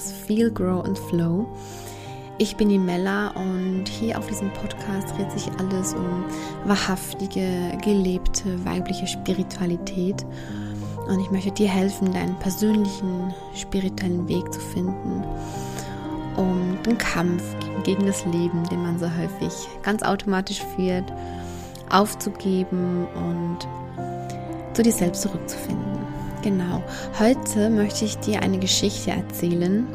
Podcast Feel, Grow and Flow. Ich bin die Mella und hier auf diesem Podcast dreht sich alles um wahrhaftige, gelebte weibliche Spiritualität. Und ich möchte dir helfen, deinen persönlichen spirituellen Weg zu finden, um den Kampf gegen das Leben, den man so häufig ganz automatisch führt, aufzugeben und zu dir selbst zurückzufinden. Genau. Heute möchte ich dir eine Geschichte erzählen.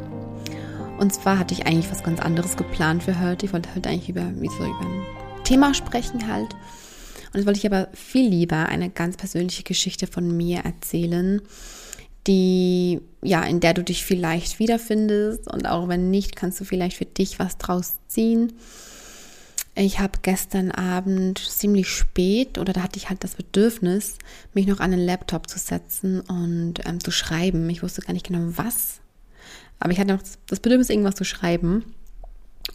Und zwar hatte ich eigentlich was ganz anderes geplant für heute. Ich wollte heute eigentlich über, so, über ein Thema sprechen halt. Und jetzt wollte ich aber viel lieber eine ganz persönliche Geschichte von mir erzählen, die, ja, in der du dich vielleicht wiederfindest. Und auch wenn nicht, kannst du vielleicht für dich was draus ziehen. Ich habe gestern Abend ziemlich spät oder da hatte ich halt das Bedürfnis, mich noch an den Laptop zu setzen und ähm, zu schreiben. Ich wusste gar nicht genau was, aber ich hatte noch das Bedürfnis, irgendwas zu schreiben.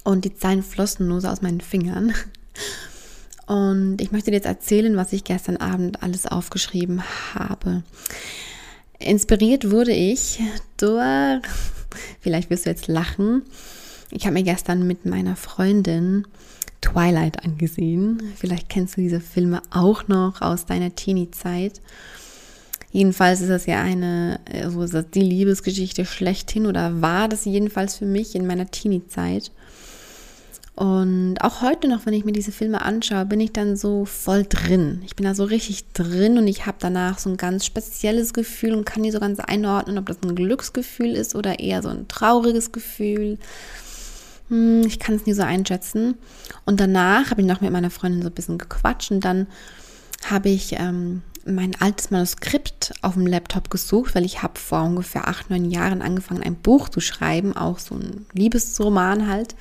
Und die Zeilen flossen nur so aus meinen Fingern. Und ich möchte dir jetzt erzählen, was ich gestern Abend alles aufgeschrieben habe. Inspiriert wurde ich durch, vielleicht wirst du jetzt lachen, ich habe mir gestern mit meiner Freundin Twilight angesehen. Vielleicht kennst du diese Filme auch noch aus deiner Teenie-Zeit. Jedenfalls ist das ja eine, also ist das die Liebesgeschichte schlechthin oder war das jedenfalls für mich in meiner Teenie-Zeit. Und auch heute noch, wenn ich mir diese Filme anschaue, bin ich dann so voll drin. Ich bin da so richtig drin und ich habe danach so ein ganz spezielles Gefühl und kann nie so ganz einordnen, ob das ein Glücksgefühl ist oder eher so ein trauriges Gefühl. Hm, ich kann es nie so einschätzen. Und danach habe ich noch mit meiner Freundin so ein bisschen gequatscht und dann habe ich ähm, mein altes Manuskript auf dem Laptop gesucht, weil ich habe vor ungefähr acht, neun Jahren angefangen, ein Buch zu schreiben, auch so ein Liebesroman halt.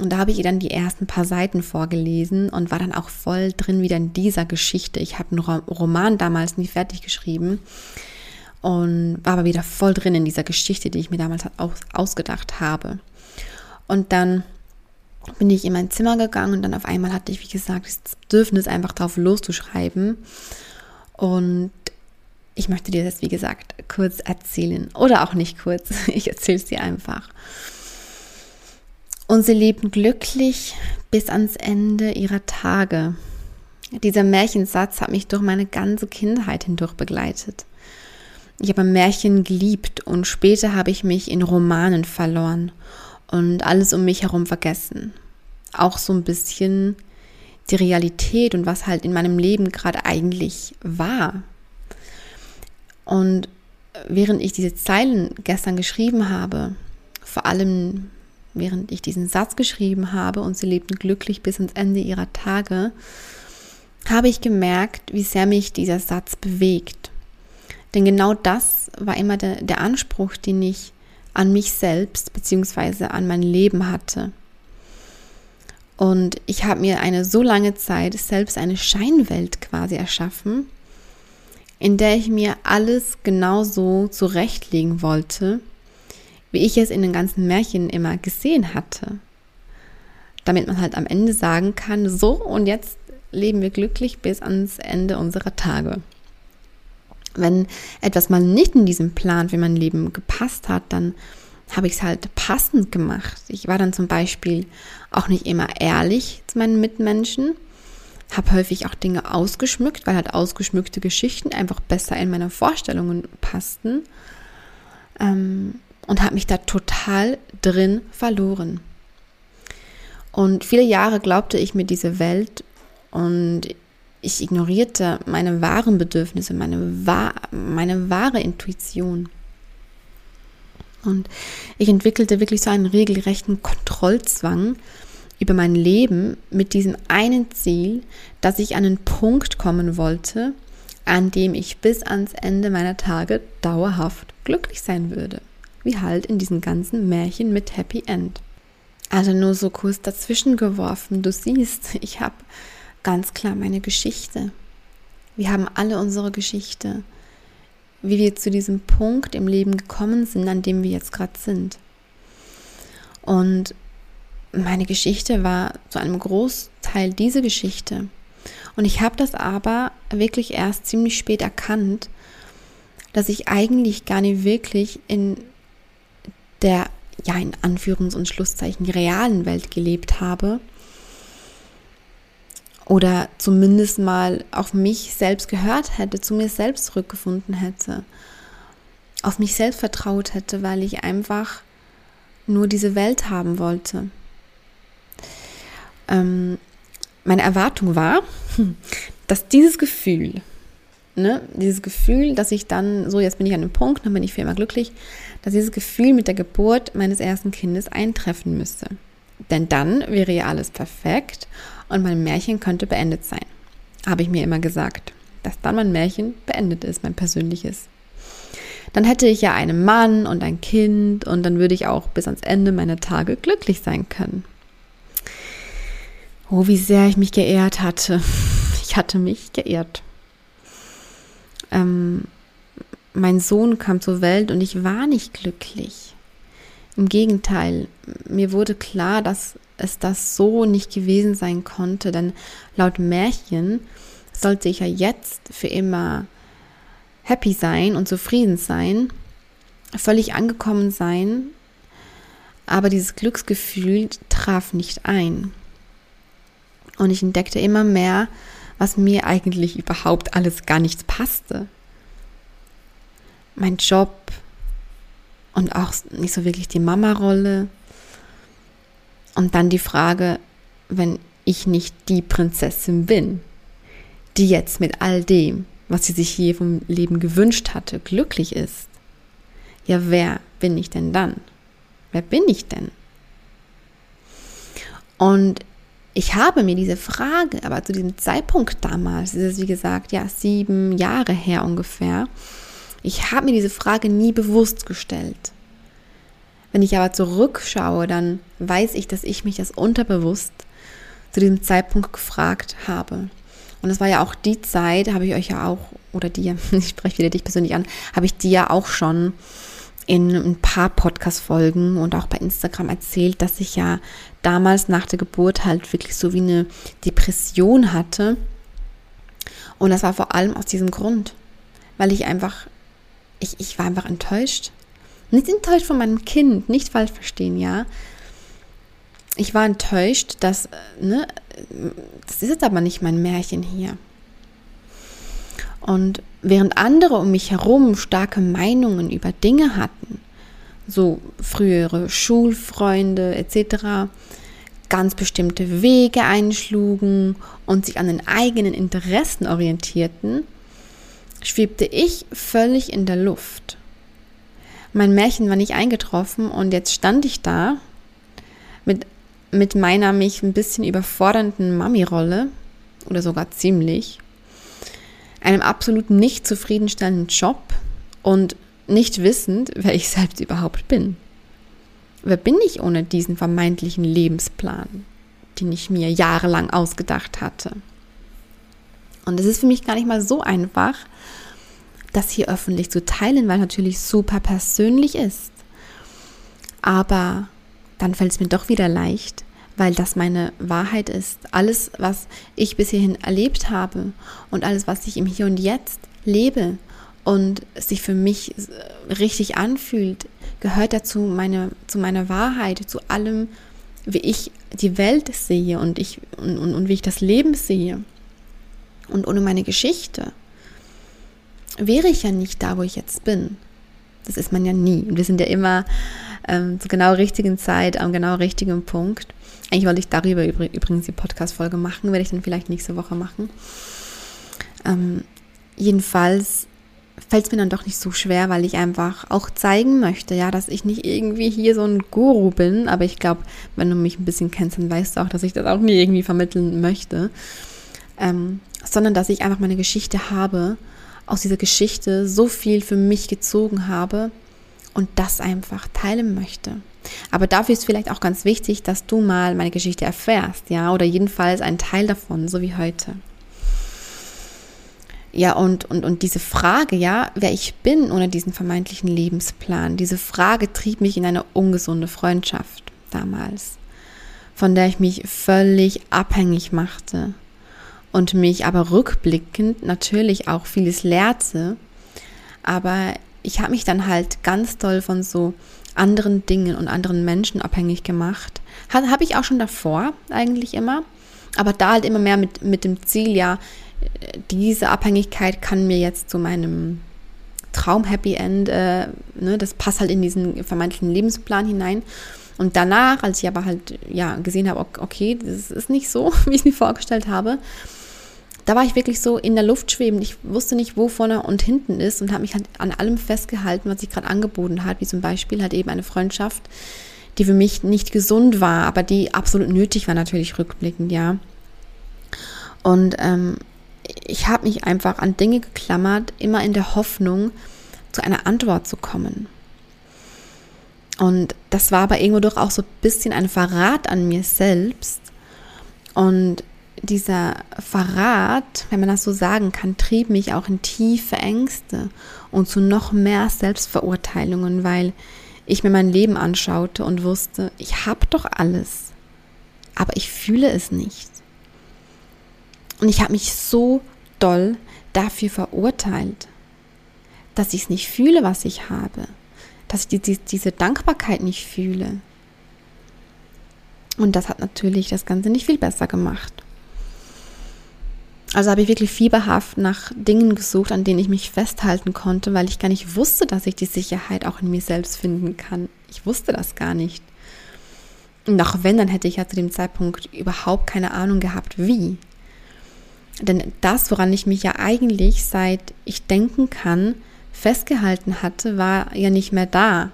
Und da habe ich ihr dann die ersten paar Seiten vorgelesen und war dann auch voll drin wieder in dieser Geschichte. Ich habe einen Roman damals nie fertig geschrieben und war aber wieder voll drin in dieser Geschichte, die ich mir damals auch ausgedacht habe. Und dann bin ich in mein Zimmer gegangen und dann auf einmal hatte ich, wie gesagt, das Bedürfnis, einfach drauf loszuschreiben. Und ich möchte dir das, wie gesagt, kurz erzählen. Oder auch nicht kurz. Ich erzähle es dir einfach. Und sie lebten glücklich bis ans Ende ihrer Tage. Dieser Märchensatz hat mich durch meine ganze Kindheit hindurch begleitet. Ich habe Märchen geliebt und später habe ich mich in Romanen verloren und alles um mich herum vergessen. Auch so ein bisschen die Realität und was halt in meinem Leben gerade eigentlich war. Und während ich diese Zeilen gestern geschrieben habe, vor allem während ich diesen Satz geschrieben habe und sie lebten glücklich bis ans Ende ihrer Tage, habe ich gemerkt, wie sehr mich dieser Satz bewegt. Denn genau das war immer der, der Anspruch, den ich an mich selbst bzw. an mein Leben hatte. Und ich habe mir eine so lange Zeit selbst eine Scheinwelt quasi erschaffen, in der ich mir alles genau so zurechtlegen wollte, wie ich es in den ganzen Märchen immer gesehen hatte. Damit man halt am Ende sagen kann, so und jetzt leben wir glücklich bis ans Ende unserer Tage wenn etwas mal nicht in diesem Plan für mein Leben gepasst hat, dann habe ich es halt passend gemacht. Ich war dann zum Beispiel auch nicht immer ehrlich zu meinen Mitmenschen, habe häufig auch Dinge ausgeschmückt, weil halt ausgeschmückte Geschichten einfach besser in meine Vorstellungen passten ähm, und habe mich da total drin verloren. Und viele Jahre glaubte ich mir diese Welt und ich ignorierte meine wahren Bedürfnisse, meine, meine wahre Intuition. Und ich entwickelte wirklich so einen regelrechten Kontrollzwang über mein Leben mit diesem einen Ziel, dass ich an einen Punkt kommen wollte, an dem ich bis ans Ende meiner Tage dauerhaft glücklich sein würde. Wie halt in diesen ganzen Märchen mit Happy End. Also nur so kurz dazwischen geworfen. Du siehst, ich habe ganz klar meine Geschichte. Wir haben alle unsere Geschichte, wie wir zu diesem Punkt im Leben gekommen sind, an dem wir jetzt gerade sind. Und meine Geschichte war zu einem Großteil diese Geschichte. Und ich habe das aber wirklich erst ziemlich spät erkannt, dass ich eigentlich gar nicht wirklich in der ja in Anführungs- und Schlusszeichen realen Welt gelebt habe oder zumindest mal auf mich selbst gehört hätte, zu mir selbst zurückgefunden hätte, auf mich selbst vertraut hätte, weil ich einfach nur diese Welt haben wollte. Ähm, meine Erwartung war, dass dieses Gefühl, ne, dieses Gefühl, dass ich dann, so jetzt bin ich an dem Punkt, dann bin ich für immer glücklich, dass dieses Gefühl mit der Geburt meines ersten Kindes eintreffen müsste. Denn dann wäre ja alles perfekt und mein Märchen könnte beendet sein. Habe ich mir immer gesagt, dass dann mein Märchen beendet ist, mein persönliches. Dann hätte ich ja einen Mann und ein Kind und dann würde ich auch bis ans Ende meiner Tage glücklich sein können. Oh, wie sehr ich mich geehrt hatte. Ich hatte mich geehrt. Ähm, mein Sohn kam zur Welt und ich war nicht glücklich. Im Gegenteil, mir wurde klar, dass es das so nicht gewesen sein konnte, denn laut Märchen sollte ich ja jetzt für immer happy sein und zufrieden sein, völlig angekommen sein, aber dieses Glücksgefühl traf nicht ein. Und ich entdeckte immer mehr, was mir eigentlich überhaupt alles gar nichts passte. Mein Job und auch nicht so wirklich die Mama-Rolle. Und dann die Frage, wenn ich nicht die Prinzessin bin, die jetzt mit all dem, was sie sich hier vom Leben gewünscht hatte, glücklich ist. Ja, wer bin ich denn dann? Wer bin ich denn? Und ich habe mir diese Frage, aber zu diesem Zeitpunkt damals, ist es wie gesagt, ja, sieben Jahre her ungefähr, ich habe mir diese Frage nie bewusst gestellt. Wenn ich aber zurückschaue, dann weiß ich, dass ich mich das unterbewusst zu diesem Zeitpunkt gefragt habe. Und es war ja auch die Zeit, habe ich euch ja auch, oder dir, ich spreche wieder dich persönlich an, habe ich dir ja auch schon in ein paar Podcast-Folgen und auch bei Instagram erzählt, dass ich ja damals nach der Geburt halt wirklich so wie eine Depression hatte. Und das war vor allem aus diesem Grund, weil ich einfach, ich, ich war einfach enttäuscht. Nicht enttäuscht von meinem Kind, nicht falsch verstehen, ja. Ich war enttäuscht, dass, ne, das ist jetzt aber nicht mein Märchen hier. Und während andere um mich herum starke Meinungen über Dinge hatten, so frühere Schulfreunde etc., ganz bestimmte Wege einschlugen und sich an den eigenen Interessen orientierten, schwebte ich völlig in der Luft. Mein Märchen war nicht eingetroffen und jetzt stand ich da mit, mit meiner mich ein bisschen überfordernden Mami-Rolle oder sogar ziemlich einem absolut nicht zufriedenstellenden Job und nicht wissend, wer ich selbst überhaupt bin. Wer bin ich ohne diesen vermeintlichen Lebensplan, den ich mir jahrelang ausgedacht hatte? Und es ist für mich gar nicht mal so einfach, das hier öffentlich zu teilen, weil natürlich super persönlich ist. Aber dann fällt es mir doch wieder leicht, weil das meine Wahrheit ist. Alles, was ich bis hierhin erlebt habe und alles, was ich im Hier und Jetzt lebe und sich für mich richtig anfühlt, gehört dazu meine, zu meiner Wahrheit, zu allem, wie ich die Welt sehe und, ich, und, und, und wie ich das Leben sehe. Und ohne meine Geschichte wäre ich ja nicht da, wo ich jetzt bin. Das ist man ja nie. Wir sind ja immer ähm, zur genau richtigen Zeit, am genau richtigen Punkt. Eigentlich wollte ich darüber übrigens die Podcast-Folge machen, werde ich dann vielleicht nächste Woche machen. Ähm, jedenfalls fällt es mir dann doch nicht so schwer, weil ich einfach auch zeigen möchte, ja, dass ich nicht irgendwie hier so ein Guru bin, aber ich glaube, wenn du mich ein bisschen kennst, dann weißt du auch, dass ich das auch nie irgendwie vermitteln möchte, ähm, sondern dass ich einfach meine Geschichte habe, aus dieser Geschichte so viel für mich gezogen habe und das einfach teilen möchte. Aber dafür ist vielleicht auch ganz wichtig, dass du mal meine Geschichte erfährst, ja, oder jedenfalls einen Teil davon, so wie heute. Ja, und, und, und diese Frage, ja, wer ich bin ohne diesen vermeintlichen Lebensplan, diese Frage trieb mich in eine ungesunde Freundschaft damals, von der ich mich völlig abhängig machte und mich aber rückblickend natürlich auch vieles lehrte, aber ich habe mich dann halt ganz toll von so anderen Dingen und anderen Menschen abhängig gemacht. Habe ich auch schon davor eigentlich immer, aber da halt immer mehr mit, mit dem Ziel, ja, diese Abhängigkeit kann mir jetzt zu meinem Traum-Happy End, äh, ne, das passt halt in diesen vermeintlichen Lebensplan hinein. Und danach, als ich aber halt ja gesehen habe, okay, das ist nicht so, wie ich es mir vorgestellt habe, da war ich wirklich so in der Luft schwebend. Ich wusste nicht, wo vorne und hinten ist und habe mich halt an allem festgehalten, was sich gerade angeboten hat, wie zum Beispiel halt eben eine Freundschaft, die für mich nicht gesund war, aber die absolut nötig war natürlich rückblickend, ja. Und ähm, ich habe mich einfach an Dinge geklammert, immer in der Hoffnung, zu einer Antwort zu kommen. Und das war aber irgendwo doch auch so ein bisschen ein Verrat an mir selbst. Und dieser Verrat, wenn man das so sagen kann, trieb mich auch in tiefe Ängste und zu noch mehr Selbstverurteilungen, weil ich mir mein Leben anschaute und wusste, ich habe doch alles, aber ich fühle es nicht. Und ich habe mich so doll dafür verurteilt, dass ich es nicht fühle, was ich habe, dass ich die, diese Dankbarkeit nicht fühle. Und das hat natürlich das Ganze nicht viel besser gemacht. Also habe ich wirklich fieberhaft nach Dingen gesucht, an denen ich mich festhalten konnte, weil ich gar nicht wusste, dass ich die Sicherheit auch in mir selbst finden kann. Ich wusste das gar nicht. Und auch wenn, dann hätte ich ja zu dem Zeitpunkt überhaupt keine Ahnung gehabt, wie. Denn das, woran ich mich ja eigentlich seit ich denken kann, festgehalten hatte, war ja nicht mehr da.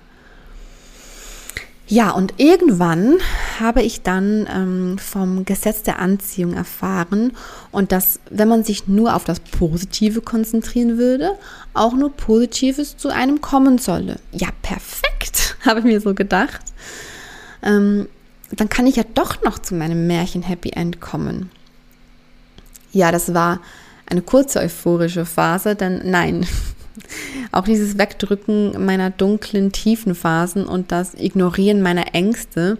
Ja, und irgendwann habe ich dann ähm, vom Gesetz der Anziehung erfahren und dass, wenn man sich nur auf das Positive konzentrieren würde, auch nur Positives zu einem kommen solle. Ja, perfekt, habe ich mir so gedacht. Ähm, dann kann ich ja doch noch zu meinem Märchen Happy End kommen ja, das war eine kurze euphorische Phase, denn nein, auch dieses Wegdrücken meiner dunklen, tiefen Phasen und das Ignorieren meiner Ängste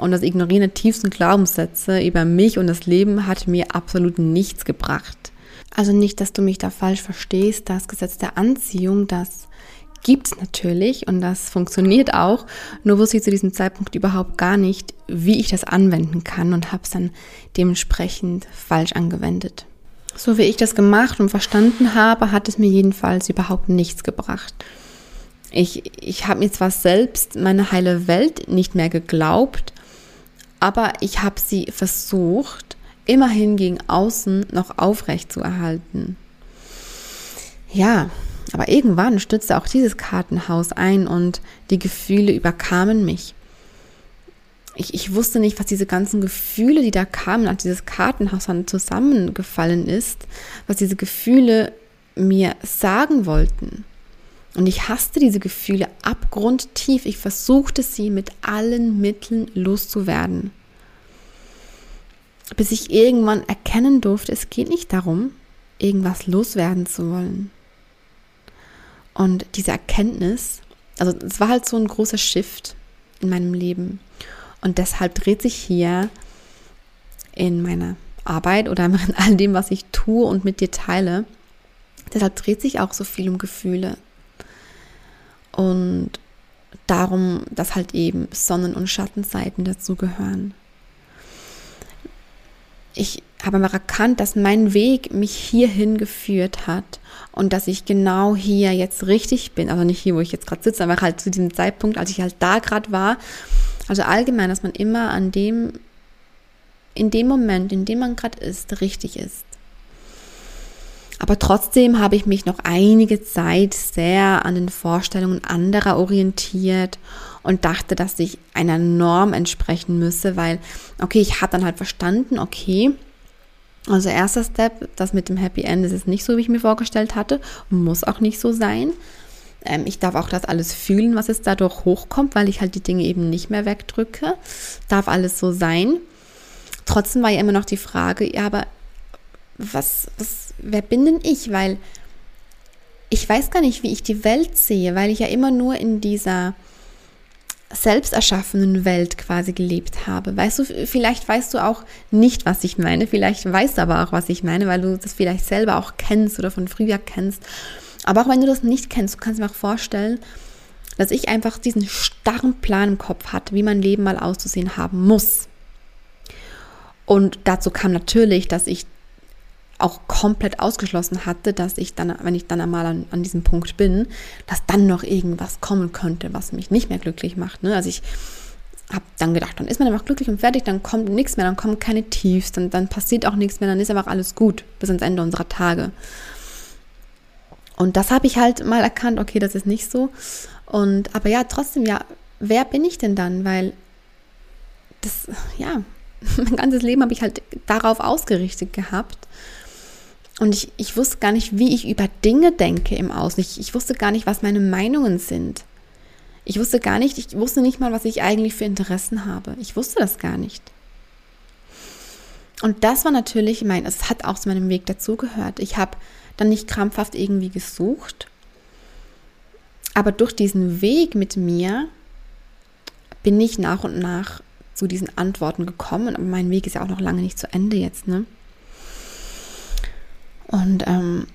und das Ignorieren der tiefsten Glaubenssätze über mich und das Leben hat mir absolut nichts gebracht. Also nicht, dass du mich da falsch verstehst, das Gesetz der Anziehung, das gibt es natürlich und das funktioniert auch. Nur wusste ich zu diesem Zeitpunkt überhaupt gar nicht, wie ich das anwenden kann und habe es dann dementsprechend falsch angewendet. So wie ich das gemacht und verstanden habe, hat es mir jedenfalls überhaupt nichts gebracht. Ich, ich habe mir zwar selbst meine heile Welt nicht mehr geglaubt, aber ich habe sie versucht, immerhin gegen außen noch aufrecht zu erhalten. Ja, aber irgendwann stürzte auch dieses Kartenhaus ein und die Gefühle überkamen mich. Ich, ich wusste nicht, was diese ganzen Gefühle, die da kamen, als dieses Kartenhaus dann zusammengefallen ist, was diese Gefühle mir sagen wollten. Und ich hasste diese Gefühle abgrundtief. Ich versuchte sie mit allen Mitteln loszuwerden. Bis ich irgendwann erkennen durfte, es geht nicht darum, irgendwas loswerden zu wollen. Und diese Erkenntnis, also es war halt so ein großer Shift in meinem Leben. Und deshalb dreht sich hier in meiner Arbeit oder in all dem, was ich tue und mit dir teile, deshalb dreht sich auch so viel um Gefühle. Und darum, dass halt eben Sonnen- und Schattenseiten dazugehören. Ich habe aber erkannt, dass mein Weg mich hierhin geführt hat und dass ich genau hier jetzt richtig bin. Also nicht hier, wo ich jetzt gerade sitze, aber halt zu diesem Zeitpunkt, als ich halt da gerade war. Also allgemein, dass man immer an dem, in dem Moment, in dem man gerade ist, richtig ist. Aber trotzdem habe ich mich noch einige Zeit sehr an den Vorstellungen anderer orientiert und dachte, dass ich einer Norm entsprechen müsse, weil, okay, ich habe dann halt verstanden, okay, also erster Step, das mit dem Happy End ist es nicht so, wie ich mir vorgestellt hatte, muss auch nicht so sein. Ähm, ich darf auch das alles fühlen, was jetzt dadurch hochkommt, weil ich halt die Dinge eben nicht mehr wegdrücke. Darf alles so sein. Trotzdem war ja immer noch die Frage, ja, aber was, was, wer bin denn ich? Weil ich weiß gar nicht, wie ich die Welt sehe, weil ich ja immer nur in dieser selbst erschaffenen Welt quasi gelebt habe. Weißt du, vielleicht weißt du auch nicht, was ich meine, vielleicht weißt du aber auch, was ich meine, weil du das vielleicht selber auch kennst oder von früher kennst. Aber auch wenn du das nicht kennst, du kannst dir auch vorstellen, dass ich einfach diesen starren Plan im Kopf hatte, wie mein Leben mal auszusehen haben muss. Und dazu kam natürlich, dass ich auch komplett ausgeschlossen hatte, dass ich dann, wenn ich dann einmal an, an diesem Punkt bin, dass dann noch irgendwas kommen könnte, was mich nicht mehr glücklich macht. Ne? Also ich habe dann gedacht, dann ist man einfach glücklich und fertig, dann kommt nichts mehr, dann kommen keine Tiefs, dann, dann passiert auch nichts mehr, dann ist einfach alles gut bis ans Ende unserer Tage. Und das habe ich halt mal erkannt, okay, das ist nicht so. Und aber ja, trotzdem, ja, wer bin ich denn dann? Weil das, ja, mein ganzes Leben habe ich halt darauf ausgerichtet gehabt. Und ich, ich wusste gar nicht, wie ich über Dinge denke im Außen. Ich, ich wusste gar nicht, was meine Meinungen sind. Ich wusste gar nicht, ich wusste nicht mal, was ich eigentlich für Interessen habe. Ich wusste das gar nicht. Und das war natürlich mein, es hat auch zu meinem Weg dazugehört. Ich habe dann nicht krampfhaft irgendwie gesucht, aber durch diesen Weg mit mir bin ich nach und nach zu diesen Antworten gekommen. Aber mein Weg ist ja auch noch lange nicht zu Ende jetzt, ne? Und ähm,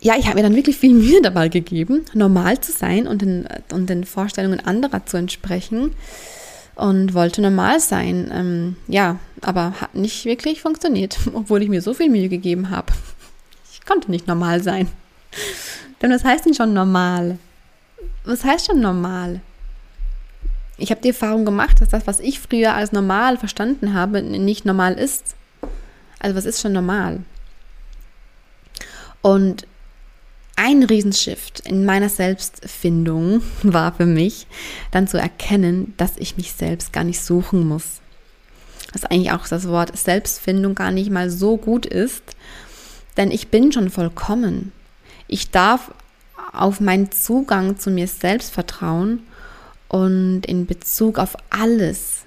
ja, ich habe mir dann wirklich viel Mühe dabei gegeben, normal zu sein und den, und den Vorstellungen anderer zu entsprechen und wollte normal sein. Ähm, ja, aber hat nicht wirklich funktioniert, obwohl ich mir so viel Mühe gegeben habe. Ich konnte nicht normal sein. Denn was heißt denn schon normal? Was heißt schon normal? Ich habe die Erfahrung gemacht, dass das, was ich früher als normal verstanden habe, nicht normal ist. Also was ist schon normal? Und ein Riesenshift in meiner Selbstfindung war für mich, dann zu erkennen, dass ich mich selbst gar nicht suchen muss. Dass eigentlich auch das Wort Selbstfindung gar nicht mal so gut ist, denn ich bin schon vollkommen. Ich darf auf meinen Zugang zu mir selbst vertrauen und in Bezug auf alles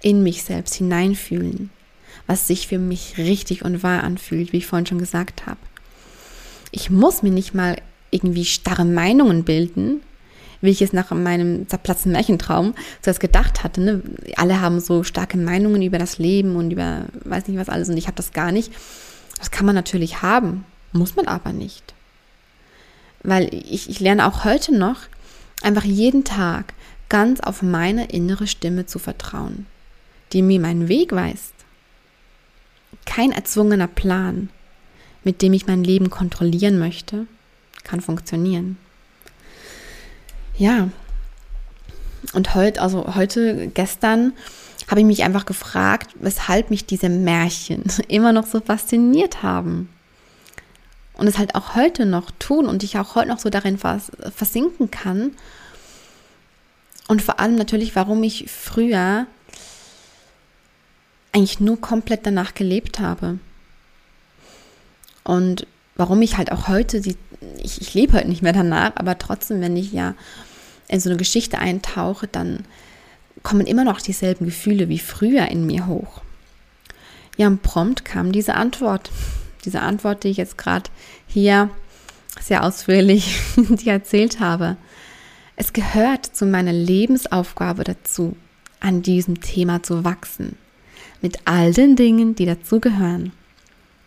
in mich selbst hineinfühlen, was sich für mich richtig und wahr anfühlt, wie ich vorhin schon gesagt habe ich muss mir nicht mal irgendwie starre Meinungen bilden, wie ich es nach meinem zerplatzten Märchentraum zuerst gedacht hatte. Ne? Alle haben so starke Meinungen über das Leben und über weiß nicht was alles und ich habe das gar nicht. Das kann man natürlich haben, muss man aber nicht. Weil ich, ich lerne auch heute noch einfach jeden Tag ganz auf meine innere Stimme zu vertrauen, die mir meinen Weg weist. Kein erzwungener Plan, mit dem ich mein Leben kontrollieren möchte, kann funktionieren. Ja. Und heute, also heute, gestern, habe ich mich einfach gefragt, weshalb mich diese Märchen immer noch so fasziniert haben. Und es halt auch heute noch tun und ich auch heute noch so darin vers versinken kann. Und vor allem natürlich, warum ich früher eigentlich nur komplett danach gelebt habe. Und warum ich halt auch heute, die, ich, ich lebe heute nicht mehr danach, aber trotzdem, wenn ich ja in so eine Geschichte eintauche, dann kommen immer noch dieselben Gefühle wie früher in mir hoch. Ja, und prompt kam diese Antwort. Diese Antwort, die ich jetzt gerade hier sehr ausführlich dir erzählt habe. Es gehört zu meiner Lebensaufgabe dazu, an diesem Thema zu wachsen. Mit all den Dingen, die dazugehören.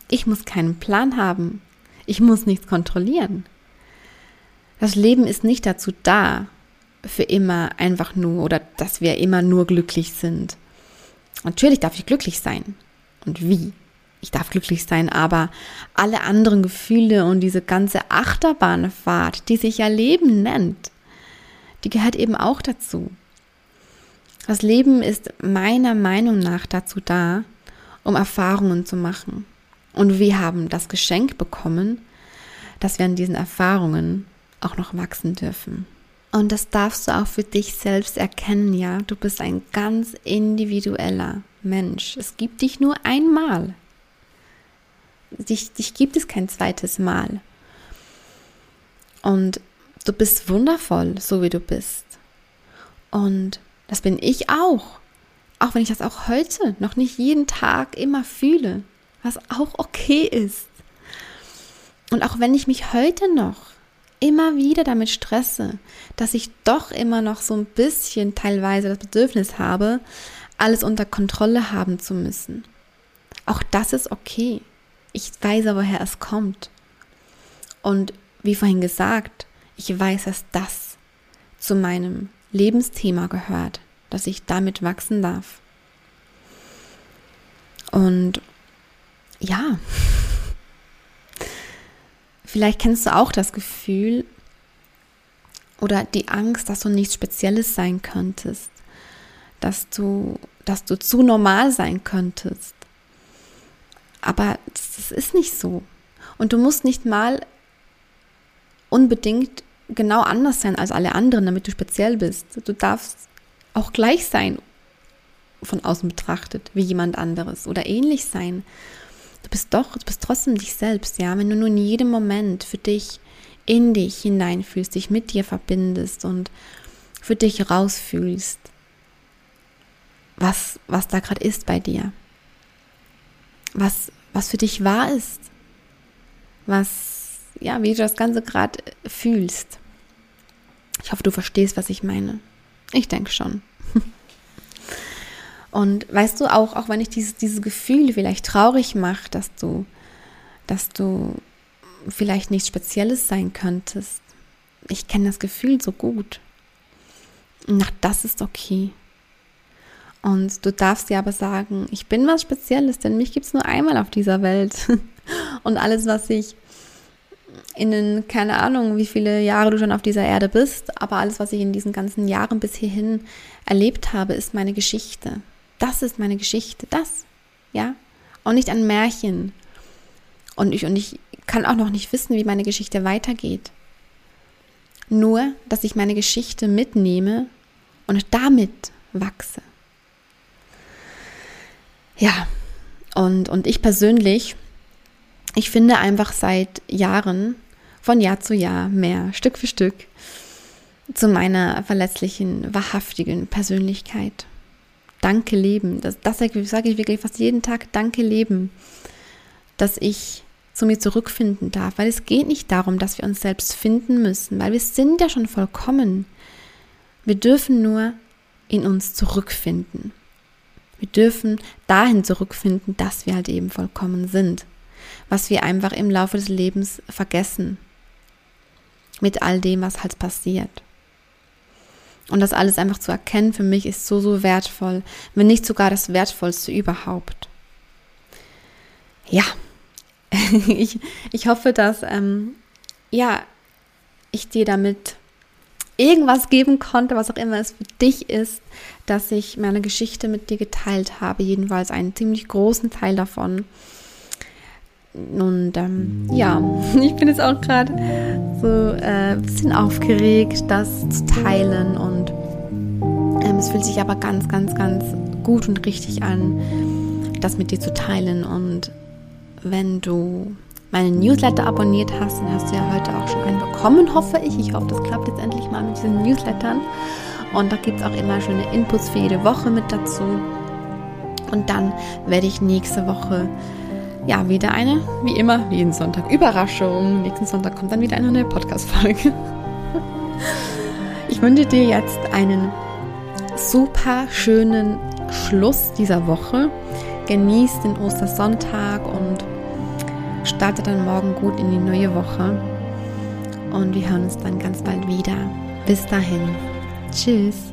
Ich muss keinen Plan haben. Ich muss nichts kontrollieren. Das Leben ist nicht dazu da, für immer einfach nur oder dass wir immer nur glücklich sind. Natürlich darf ich glücklich sein. Und wie? Ich darf glücklich sein, aber alle anderen Gefühle und diese ganze Achterbahnfahrt, die sich ja Leben nennt, die gehört eben auch dazu. Das Leben ist meiner Meinung nach dazu da, um Erfahrungen zu machen. Und wir haben das Geschenk bekommen, dass wir an diesen Erfahrungen auch noch wachsen dürfen. Und das darfst du auch für dich selbst erkennen, ja. Du bist ein ganz individueller Mensch. Es gibt dich nur einmal. Dich, dich gibt es kein zweites Mal. Und du bist wundervoll, so wie du bist. Und das bin ich auch. Auch wenn ich das auch heute noch nicht jeden Tag immer fühle was auch okay ist. Und auch wenn ich mich heute noch immer wieder damit stresse, dass ich doch immer noch so ein bisschen teilweise das Bedürfnis habe, alles unter Kontrolle haben zu müssen. Auch das ist okay. Ich weiß aber, woher es kommt. Und wie vorhin gesagt, ich weiß, dass das zu meinem Lebensthema gehört, dass ich damit wachsen darf. Und ja, vielleicht kennst du auch das Gefühl oder die Angst, dass du nichts Spezielles sein könntest, dass du, dass du zu normal sein könntest. Aber das ist nicht so. Und du musst nicht mal unbedingt genau anders sein als alle anderen, damit du speziell bist. Du darfst auch gleich sein, von außen betrachtet, wie jemand anderes oder ähnlich sein. Du bist doch, du bist trotzdem dich selbst, ja. Wenn du nur in jedem Moment für dich in dich hineinfühlst, dich mit dir verbindest und für dich rausfühlst, was, was da gerade ist bei dir. Was, was für dich wahr ist. Was, ja, wie du das Ganze gerade fühlst. Ich hoffe, du verstehst, was ich meine. Ich denke schon. Und weißt du auch, auch wenn ich dieses, dieses Gefühl vielleicht traurig mache, dass du, dass du vielleicht nichts Spezielles sein könntest. Ich kenne das Gefühl so gut. Und das ist okay. Und du darfst dir aber sagen, ich bin was Spezielles, denn mich gibt es nur einmal auf dieser Welt. Und alles, was ich in den, keine Ahnung, wie viele Jahre du schon auf dieser Erde bist, aber alles, was ich in diesen ganzen Jahren bis hierhin erlebt habe, ist meine Geschichte. Das ist meine Geschichte, das, ja. Und nicht ein Märchen. Und ich, und ich kann auch noch nicht wissen, wie meine Geschichte weitergeht. Nur, dass ich meine Geschichte mitnehme und damit wachse. Ja, und, und ich persönlich, ich finde einfach seit Jahren, von Jahr zu Jahr mehr, Stück für Stück, zu meiner verletzlichen, wahrhaftigen Persönlichkeit. Danke Leben. Das, das sage ich wirklich fast jeden Tag. Danke Leben, dass ich zu mir zurückfinden darf. Weil es geht nicht darum, dass wir uns selbst finden müssen, weil wir sind ja schon vollkommen. Wir dürfen nur in uns zurückfinden. Wir dürfen dahin zurückfinden, dass wir halt eben vollkommen sind. Was wir einfach im Laufe des Lebens vergessen. Mit all dem, was halt passiert. Und das alles einfach zu erkennen, für mich ist so, so wertvoll, wenn nicht sogar das Wertvollste überhaupt. Ja, ich, ich hoffe, dass ähm, ja, ich dir damit irgendwas geben konnte, was auch immer es für dich ist, dass ich meine Geschichte mit dir geteilt habe, jedenfalls einen ziemlich großen Teil davon. Und ähm, ja, ich bin jetzt auch gerade so äh, bisschen aufgeregt, das zu teilen. Und ähm, es fühlt sich aber ganz, ganz, ganz gut und richtig an, das mit dir zu teilen. Und wenn du meinen Newsletter abonniert hast, dann hast du ja heute auch schon einen bekommen, hoffe ich. Ich hoffe, das klappt jetzt endlich mal mit diesen Newslettern. Und da gibt es auch immer schöne Inputs für jede Woche mit dazu. Und dann werde ich nächste Woche ja, wieder eine, wie immer, jeden Sonntag Überraschung. Nächsten Sonntag kommt dann wieder eine neue Podcast-Folge. Ich wünsche dir jetzt einen super schönen Schluss dieser Woche. Genieß den Ostersonntag und starte dann morgen gut in die neue Woche. Und wir hören uns dann ganz bald wieder. Bis dahin. Tschüss.